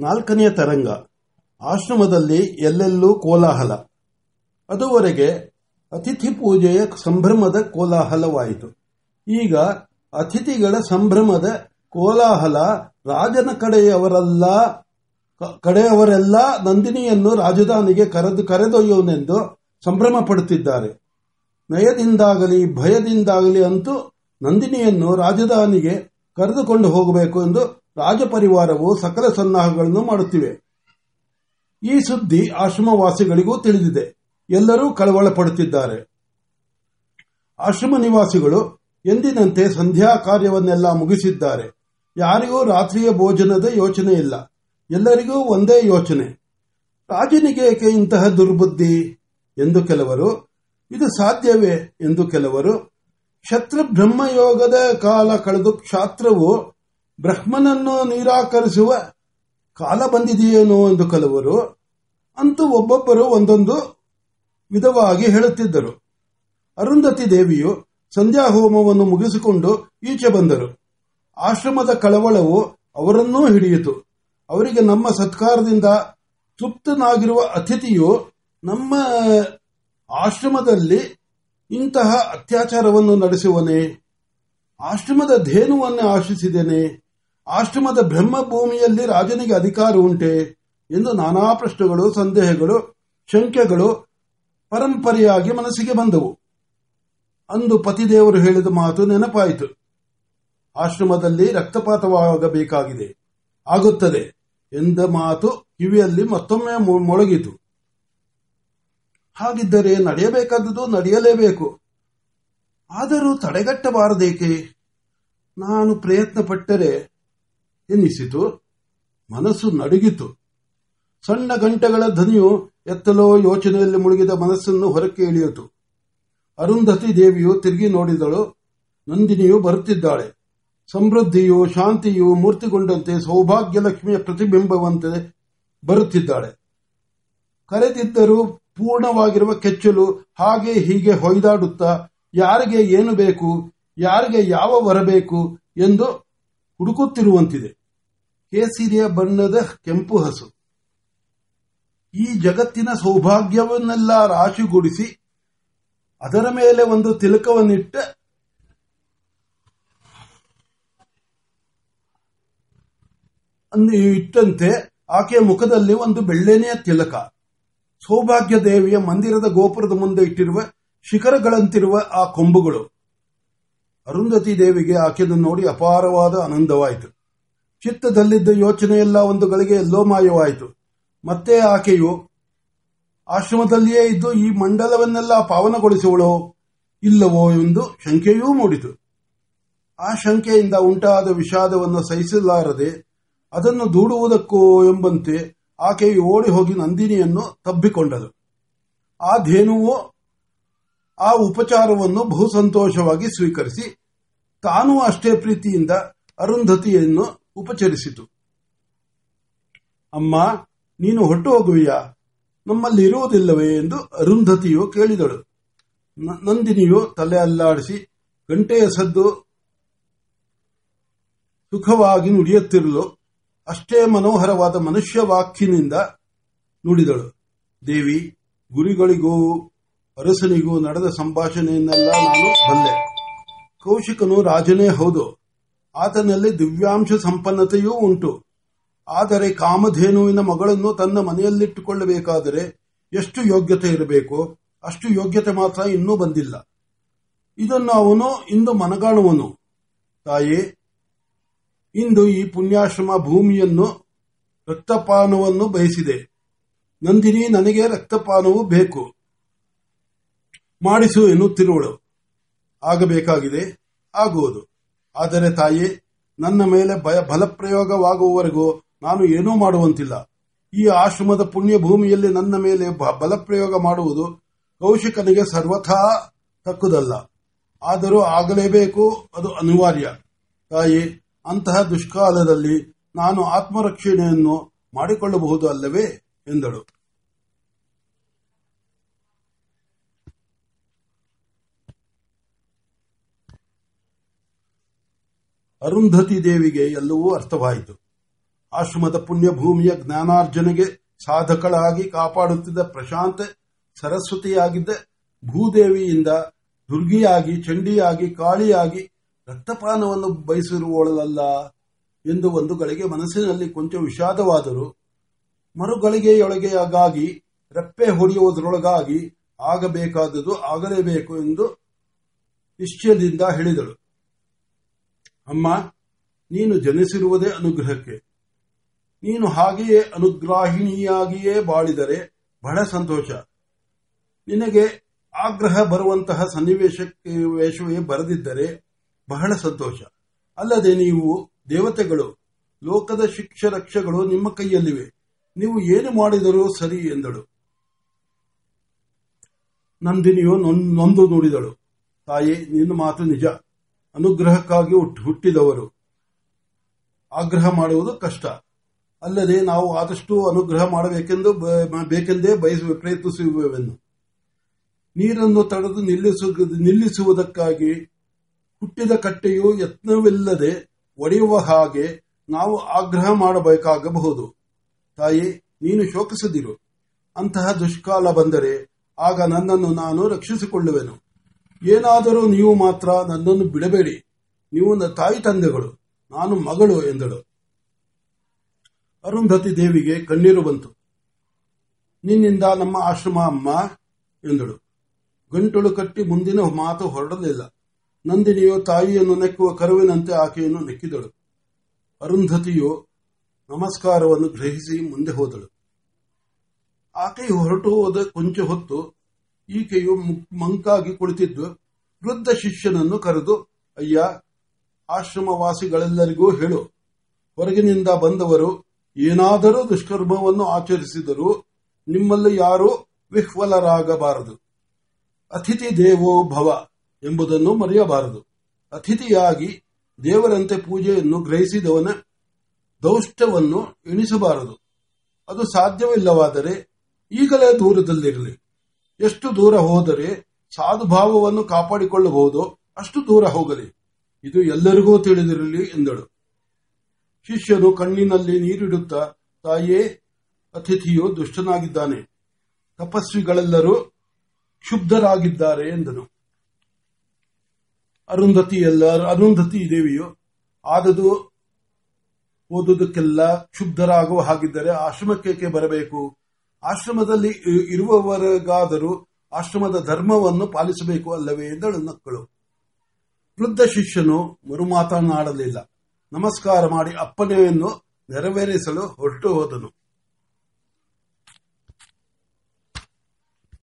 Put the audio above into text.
ನಾಲ್ಕನೆಯ ತರಂಗ. ಆಶ್ರಮದಲ್ಲಿ ಎಲ್ಲೆಲ್ಲೂ ಕೋಲಾಹಲ. ಅದುವರೆಗೆ ಅತಿಥಿ ಪೂಜೆಯ ಸಂಭ್ರಮದ ಕೋಲಾಹಲವಾಯಿತು. ಈಗ ಅತಿಥಿಗಳ ಸಂಭ್ರಮದ ಕೋಲಾಹಲ ರಾಜನ ಕಡೆಯವರೆಲ್ಲ ಕಡೆಯವರೆಲ್ಲ ನಂದಿನಿಯನ್ನು ರಾಜಧಾನಿಗೆ ಕರೆದು ಕರೆದೊಯ್ಯುವನೆಂದು ಸಂಭ್ರಮ ಪಡುತ್ತಿದ್ದಾರೆ. ನಯದಿಂದಾಗಲಿ, ಭಯದಿಂದಾಗಲಿ ಅಂತೂ ನಂದಿನಿಯನ್ನು ರಾಜಧಾನಿಗೆ ಕರೆದುಕೊಂಡು ಹೋಗಬೇಕು ಎಂದು ರಾಜಪರಿವಾರವು ಸಕಲ ಸನ್ನಾಹಗಳನ್ನು ಮಾಡುತ್ತಿವೆ. ಈ ಸುದ್ದಿ ಆಶ್ರಮವಾಸಿಗಳಿಗೂ ತಿಳಿದಿದೆ. ಎಲ್ಲರೂ ಕಳವಳ ಪಡುತ್ತಿದ್ದಾರೆ ಆಶ್ರಮ ನಿವಾಸಿಗಳು ಎಂದಿನಂತೆ ಸಂಧ್ಯಾ ಕಾರ್ಯವನ್ನೆಲ್ಲ ಮುಗಿಸಿದ್ದಾರೆ. ಯಾರಿಗೂ ರಾತ್ರಿಯ ಭೋಜನದ ಯೋಚನೆ ಇಲ್ಲ. ಎಲ್ಲರಿಗೂ ಒಂದೇ ಯೋಚನೆ. ರಾಜನಿಗೆ ಏಕೆ ಇಂತಹ ದುರ್ಬುದ್ಧಿ? ಎಂದು ಕೆಲವರು, ಇದು ಸಾಧ್ಯವೇ? ಎಂದು ಕೆಲವರು, ಶತ್ರು ಬ್ರಹ್ಮಯೋಗದ ಕಾಲ ಕಳೆದು ಕ್ಷಾತ್ರವು ಬ್ರಹ್ಮನನ್ನು ನಿರಾಕರಿಸುವ ಕಾಲ ಬಂದಿದೆಯೇನೋ ಎಂದು ಕೆಲವರು, ಅಂತೂ ಒಬ್ಬೊಬ್ಬರು ಒಂದೊಂದು ವಿಧವಾಗಿ ಹೇಳುತ್ತಿದ್ದರು. ಅರುಂಧತಿ ದೇವಿಯು ಸಂಧ್ಯಾ ಹೋಮವನ್ನು ಮುಗಿಸಿಕೊಂಡು ಈಚೆ ಬಂದರು. ಆಶ್ರಮದ ಕಳವಳವು ಅವರನ್ನೂ ಹಿಡಿಯಿತು. ಅವರಿಗೆ ನಮ್ಮ ಸತ್ಕಾರದಿಂದ ತೃಪ್ತನಾಗಿರುವ ಅತಿಥಿಯು ನಮ್ಮ ಆಶ್ರಮದಲ್ಲಿ ಇಂತಹ ಅತ್ಯಾಚಾರವನ್ನು ನಡೆಸುವನೇ, ಆಶ್ರಮದ ಧೇನುವನ್ನು ಆಶಿಸಿದ್ದೇನೆ ಆಶ್ರಮದ ಬ್ರಹ್ಮಭೂಮಿಯಲ್ಲಿ ರಾಜನಿಗೆ ಅಧಿಕಾರ ಉಂಟೆ ಎಂದು ನಾನಾ ಪ್ರಶ್ನೆಗಳು, ಸಂದೇಹಗಳು, ಶಂಕೆಗಳು ಪರಂಪರೆಯಾಗಿ ಮನಸ್ಸಿಗೆ ಬಂದವು. ಅಂದು ಪತಿದೇವರು ಹೇಳಿದ ಮಾತು ನೆನಪಾಯಿತು. ಆಶ್ರಮದಲ್ಲಿ ರಕ್ತಪಾತವಾಗಬೇಕಾಗಿದೆ. ಆಗುತ್ತದೆ ಎಂದ ಮಾತು ಕಿವಿಯಲ್ಲಿ ಮತ್ತೊಮ್ಮೆ ಮೊಳಗಿತು. ಹಾಗಿದ್ದರೆ ನಡೆಯಬೇಕಾದದ್ದು ನಡೆಯಲೇಬೇಕು. ಆದರೂ ತಡೆಗಟ್ಟಬಾರದೇಕೆ? ನಾನು ಪ್ರಯತ್ನ ಪಟ್ಟರೆ ಎನ್ನಿಸಿತು ಮನಸ್ಸು ನಡುಗಿತು. ಸಣ್ಣ ಗಂಟೆಗಳ ಧ್ವನಿಯು ಎತ್ತಲೋ ಯೋಚನೆಯಲ್ಲಿ ಮುಳುಗಿದ ಮನಸ್ಸನ್ನು ಹೊರಕ್ಕೆ ಇಳಿಯಿತು ಅರುಂಧತಿ ದೇವಿಯು ತಿರುಗಿ ನೋಡಿದಳು, ನಂದಿನಿಯು ಬರುತ್ತಿದ್ದಾಳೆ. ಸಮೃದ್ಧಿಯು ಶಾಂತಿಯು ಮೂರ್ತಿಗೊಂಡಂತೆ ಸೌಭಾಗ್ಯ ಲಕ್ಷ್ಮಿಯ ಪ್ರತಿಬಿಂಬವಂತೆ ಬರುತ್ತಿದ್ದಾಳೆ. ಕರೆದಿದ್ದರೂ ಪೂರ್ಣವಾಗಿರುವ ಕೆಚ್ಚಲು ಹಾಗೆ ಹೀಗೆ ಹೊಯ್ದಾಡುತ್ತಾ, ಯಾರಿಗೆ ಏನು ಬೇಕು, ಯಾರಿಗೆ ಯಾವ ಬರಬೇಕು ಎಂದು ಹುಡುಕುತ್ತಿರುವಂತಿದೆ. ಕೇಸರಿಯ ಬಣ್ಣದ ಕೆಂಪು ಹಸು. ಈ ಜಗತ್ತಿನ ಸೌಭಾಗ್ಯವನ್ನೆಲ್ಲ ರಾಶಿಗೂಡಿಸಿ ಅದರ ಮೇಲೆ ಒಂದು ತಿಲಕವನ್ನಿಟ್ಟ ಇಟ್ಟಂತೆ ಆಕೆಯ ಮುಖದಲ್ಲಿ ಒಂದು ಬೆಳ್ಳೆನೆಯ ತಿಲಕ. ಸೌಭಾಗ್ಯ ದೇವಿಯ ಮಂದಿರದ ಗೋಪುರದ ಮುಂದೆ ಇಟ್ಟಿರುವ ಶಿಖರಗಳಂತಿರುವ ಆ ಕೊಂಬುಗಳು. ಅರುಂಧತಿ ದೇವಿಗೆ ಆಕೆಯನ್ನು ನೋಡಿ ಅಪಾರವಾದ ಆನಂದವಾಯಿತು. ಚಿತ್ತದಲ್ಲಿದ್ದ ಯೋಚನೆಯೆಲ್ಲ ಒಂದು ಗಳಿಗೆ ಲೋಮಾಯವಾಯಿತು. ಮಾಯವಾಯಿತು ಮತ್ತೆ ಆಕೆಯು, ಆಶ್ರಮದಲ್ಲಿಯೇ ಇದ್ದು ಈ ಮಂಡಲವನ್ನೆಲ್ಲ ಪಾವನಗೊಳಿಸುವಳೋ ಇಲ್ಲವೋ ಎಂದು ಶಂಕೆಯೂ ಮೂಡಿತು. ಆ ಶಂಕೆಯಿಂದ ಉಂಟಾದ ವಿಷಾದವನ್ನು ಸಹಿಸಲಾರದೆ ಅದನ್ನು ದೂಡುವುದಕ್ಕೋ ಎಂಬಂತೆ ಆಕೆಯು ಓಡಿ ಹೋಗಿ ನಂದಿನಿಯನ್ನು ತಬ್ಬಿಕೊಂಡಳು. ಆ ಧೇನುವು ಆ ಉಪಚಾರವನ್ನು ಬಹು ಸಂತೋಷವಾಗಿ ಸ್ವೀಕರಿಸಿ ತಾನೂ ಅಷ್ಟೇ ಪ್ರೀತಿಯಿಂದ ಅರುಂಧತಿಯನ್ನು ಉಪಚರಿಸಿತು. ಅಮ್ಮ, ನೀನು ಹೊಟ್ಟು ಹೋಗುವಿಯಾ? ನಮ್ಮಲ್ಲಿ ಇರುವುದಿಲ್ಲವೇ ಎಂದು ಅರುಂಧತಿಯು ಕೇಳಿದಳು. ನಂದಿನಿಯು ತಲೆ ಅಲ್ಲಾಡಿಸಿ ಗಂಟೆಯ ಸದ್ದು ಸುಖವಾಗಿ ನುಡಿಯುತ್ತಿರಲು ಅಷ್ಟೇ ಮನೋಹರವಾದ ಮನುಷ್ಯ ವಾಕ್ಯನಿಂದ ನುಡಿದಳು. ದೇವಿ, ಗುರಿಗಳಿಗೂ ಅರಸನಿಗೂ ನಡೆದ ಸಂಭಾಷಣೆಯನ್ನೆಲ್ಲ ನಾನು ಬಲ್ಲೆ. ಕೌಶಿಕನು ರಾಜನೇ ಹೌದು. ಆತನಲ್ಲಿ ದಿವ್ಯಾಂಶ ಸಂಪನ್ನತೆಯೂ ಉಂಟು. ಆದರೆ ಕಾಮಧೇನುವಿನ ಮಗಳನ್ನು ತನ್ನ ಮನೆಯಲ್ಲಿಟ್ಟುಕೊಳ್ಳಬೇಕಾದರೆ ಎಷ್ಟು ಯೋಗ್ಯತೆ ಇರಬೇಕು? ಅಷ್ಟು ಯೋಗ್ಯತೆ ಮಾತ್ರ ಇನ್ನೂ ಬಂದಿಲ್ಲ. ಇದನ್ನು ಅವನು ಇಂದು ಮನಗಾಣುವನು. ತಾಯಿ, ಇಂದು ಈ ಪುಣ್ಯಾಶ್ರಮ ಭೂಮಿಯನ್ನು ರಕ್ತಪಾನವನ್ನು ಬಯಸಿದೆ. ನಂದಿನಿ, ನನಗೆ ರಕ್ತಪಾನವು ಬೇಕು. ಮಾಡಿಸು ಎನ್ನುತ್ತಿರುವಳು. ಆಗಬೇಕಾಗಿದೆ, ಆಗುವುದು. ಆದರೆ ತಾಯಿ, ನನ್ನ ಮೇಲೆ ಭಯ ಬಲಪ್ರಯೋಗವಾಗುವವರೆಗೂ ನಾನು ಏನೂ ಮಾಡುವಂತಿಲ್ಲ. ಈ ಆಶ್ರಮದ ಪುಣ್ಯ ಭೂಮಿಯಲ್ಲಿ ನನ್ನ ಮೇಲೆ ಬಲಪ್ರಯೋಗ ಮಾಡುವುದು ಕೌಶಿಕನಿಗೆ ಸರ್ವಥಾ ತಕ್ಕುದಲ್ಲ. ಆದರೂ ಆಗಲೇಬೇಕು, ಅದು ಅನಿವಾರ್ಯ. ತಾಯಿ, ಅಂತಹ ದುಷ್ಕಾಲದಲ್ಲಿ ನಾನು ಆತ್ಮರಕ್ಷಣೆಯನ್ನು ಮಾಡಿಕೊಳ್ಳಬಹುದು ಅಲ್ಲವೇ? ಎಂದಳು. ಅರುಂಧತಿ ದೇವಿಗೆ ಎಲ್ಲವೂ ಅರ್ಥವಾಯಿತು. ಆಶ್ರಮದ ಪುಣ್ಯಭೂಮಿಯ ಜ್ಞಾನಾರ್ಜನೆಗೆ ಸಾಧಕಳಾಗಿ ಕಾಪಾಡುತ್ತಿದ್ದ ಪ್ರಶಾಂತ, ಸರಸ್ವತಿಯಾಗಿದ್ದ ಭೂದೇವಿಯಿಂದ ದುರ್ಗಿಯಾಗಿ, ಚಂಡಿಯಾಗಿ, ಕಾಳಿಯಾಗಿ ರಕ್ತಪಾನವನ್ನು ಬಯಸಿರುವಳಲ್ಲ ಎಂದು ಒಂದು ಗಳಿಗೆ ಮನಸ್ಸಿನಲ್ಲಿ ಕೊಂಚ ವಿಷಾದವಾದರು ಮರುಗಳಿಗೆಯೊಳಗೆಯಾಗಿ ರೆಪ್ಪೆ ಹೊಡೆಯುವುದರೊಳಗಾಗಿ ಆಗಬೇಕಾದುದು ಆಗಲೇಬೇಕು ಎಂದು ನಿಶ್ಚಯದಿಂದ ಹೇಳಿದಳು. ಅಮ್ಮ, ನೀನು ಜನಿಸಿರುವುದೇ ಅನುಗ್ರಹಕ್ಕೆ. ನೀನು ಹಾಗೆಯೇ ಅನುಗ್ರಾಹಿಣಿಯಾಗಿಯೇ ಬಾಳಿದರೆ ಬಹಳ ಸಂತೋಷ. ನಿನಗೆ ಆಗ್ರಹ ಬರುವಂತಹ ಸನ್ನಿವೇಶಕ್ಕೆ, ವೇಷವೇ ಬರದಿದ್ದರೆ ಬಹಳ ಸಂತೋಷ. ಅಲ್ಲದೆ ನೀವು ದೇವತೆಗಳು, ಲೋಕದ ಶಿಕ್ಷ ರಕ್ಷಗಳು ನಿಮ್ಮ ಕೈಯಲ್ಲಿವೆ. ನೀವು ಏನು ಮಾಡಿದರೂ ಸರಿ ಎಂದಳು. ನಂದಿನಿಯು ನೊಂದು ನೋಡಿದಳು. ತಾಯಿ, ನಿನ್ನ ಮಾತು ನಿಜ. ಅನುಗ್ರಹಕ್ಕಾಗಿ ಹುಟ್- ಹುಟ್ಟಿದವರು. ಆಗ್ರಹ ಮಾಡುವುದು ಕಷ್ಟ. ಅಲ್ಲದೆ ನಾವು ಆದಷ್ಟು ಅನುಗ್ರಹ ಮಾಡಬೇಕೆಂದು ಬೇಕೆಂದೇ ಬಯಸುವ ಪ್ರಯತ್ನಿಸುವೆವೆನ್ನು ನೀರನ್ನು ತಡೆದು ನಿಲ್ಲಿಸು, ನಿಲ್ಲಿಸುವುದಕ್ಕಾಗಿ ಹುಟ್ಟಿದ ಕಟ್ಟೆಯು ಯತ್ನವಿಲ್ಲದೆ ಒಡೆಯುವ ಹಾಗೆ ನಾವು ಆಗ್ರಹ ಮಾಡಬೇಕಾಗಬಹುದು. ತಾಯಿ, ನೀನು ಶೋಕಿಸದಿರು. ಅಂತಹ ದುಷ್ಕಾಲ ಬಂದರೆ ಆಗ ನನ್ನನ್ನು ನಾನು ರಕ್ಷಿಸಿಕೊಳ್ಳುವೆನು. ಏನಾದರೂ ನೀವು ಮಾತ್ರ ನನ್ನನ್ನು ಬಿಡಬೇಡಿ. ನೀವು ನನ್ನ ತಾಯಿ ತಂದೆಗಳು, ನಾನು ಮಗಳು ಎಂದಳು. ಅರುಂಧತಿ ದೇವಿಗೆ ಕಣ್ಣೀರು ಬಂತು. ನಿನ್ನಿಂದ ನಮ್ಮ ಆಶ್ರಮ ಅಮ್ಮ ಎಂದಳು. ಗಂಟಲು ಕಟ್ಟಿ ಮುಂದಿನ ಮಾತು ಹೊರಡಲಿಲ್ಲ. ನಂದಿನಿಯು ತಾಯಿಯನ್ನು ನೆಕ್ಕುವ ಕರುವಿನಂತೆ ಆಕೆಯನ್ನು ನೆಕ್ಕಿದಳು. ಅರುಂಧತಿಯು ನಮಸ್ಕಾರವನ್ನು ಗ್ರಹಿಸಿ ಮುಂದೆ ಹೋದಳು. ಆಕೆಯು ಹೊರಟು ಹೋದ ಕೊಂಚ ಹೊತ್ತು ಈಕೆಯು ಮಂಕಾಗಿ ಕುಳಿತಿದ್ದು. ವೃದ್ಧ ಶಿಷ್ಯನನ್ನು ಕರೆದು, ಅಯ್ಯ, ಆಶ್ರಮವಾಸಿಗಳೆಲ್ಲರಿಗೂ ಹೇಳು. ಹೊರಗಿನಿಂದ ಬಂದವರು ಏನಾದರೂ ದುಷ್ಕರ್ಮವನ್ನು ಆಚರಿಸಿದರೂ ನಿಮ್ಮಲ್ಲಿ ಯಾರೂ ವಿಹ್ವಲರಾಗಬಾರದು. ಅತಿಥಿ ದೇವೋ ಭವ ಎಂಬುದನ್ನು ಮರೆಯಬಾರದು. ಅತಿಥಿಯಾಗಿ ದೇವರಂತೆ ಪೂಜೆಯನ್ನು ಗ್ರಹಿಸಿದವನ ದೌಷ್ಟವನ್ನು ಎಣಿಸಬಾರದು. ಅದು ಸಾಧ್ಯವಿಲ್ಲವಾದರೆ ಈಗಲೇ ದೂರದಲ್ಲಿರಲಿ. ಎಷ್ಟು ದೂರ ಹೋದರೆ ಸಾಧುಭಾವವನ್ನು ಕಾಪಾಡಿಕೊಳ್ಳಬಹುದು, ಅಷ್ಟು ದೂರ ಹೋಗಲಿ. ಇದು ಎಲ್ಲರಿಗೂ ತಿಳಿದಿರಲಿ ಎಂದಳು. ಶಿಷ್ಯನು ಕಣ್ಣಿನಲ್ಲಿ ನೀರಿಡುತ್ತಾ ತಾಯೇ, ಅತಿಥಿಯು ದುಷ್ಟನಾಗಿದ್ದಾನೆ. ತಪಸ್ವಿಗಳೆಲ್ಲರೂ ಕ್ಷುಬ್ಧರಾಗಿದ್ದಾರೆ ಎಂದನು. ಅರುಂಧತಿ ಎಲ್ಲ, ಅರುಂಧತಿ ದೇವಿಯು ಆದದು ಓದುವುದಕ್ಕೆಲ್ಲ ಕ್ಷುಬ್ಧರಾಗುವ ಹಾಗಿದ್ದರೆ ಆಶ್ರಮಕ್ಕೆ ಬರಬೇಕು? ಆಶ್ರಮದಲ್ಲಿ ಇರುವವರಿಗಾದರೂ ಆಶ್ರಮದ ಧರ್ಮವನ್ನು ಪಾಲಿಸಬೇಕು ಅಲ್ಲವೇ ಎಂದಳು ನಕ್ಕಳು ವೃದ್ಧ ಶಿಷ್ಯನು ಮರುಮಾತನಾಡಲಿಲ್ಲ ನಮಸ್ಕಾರ ಮಾಡಿ ಅಪ್ಪನೆಯನ್ನು ನೆರವೇರಿಸಲು ಹೊರಟು ಹೋದನು.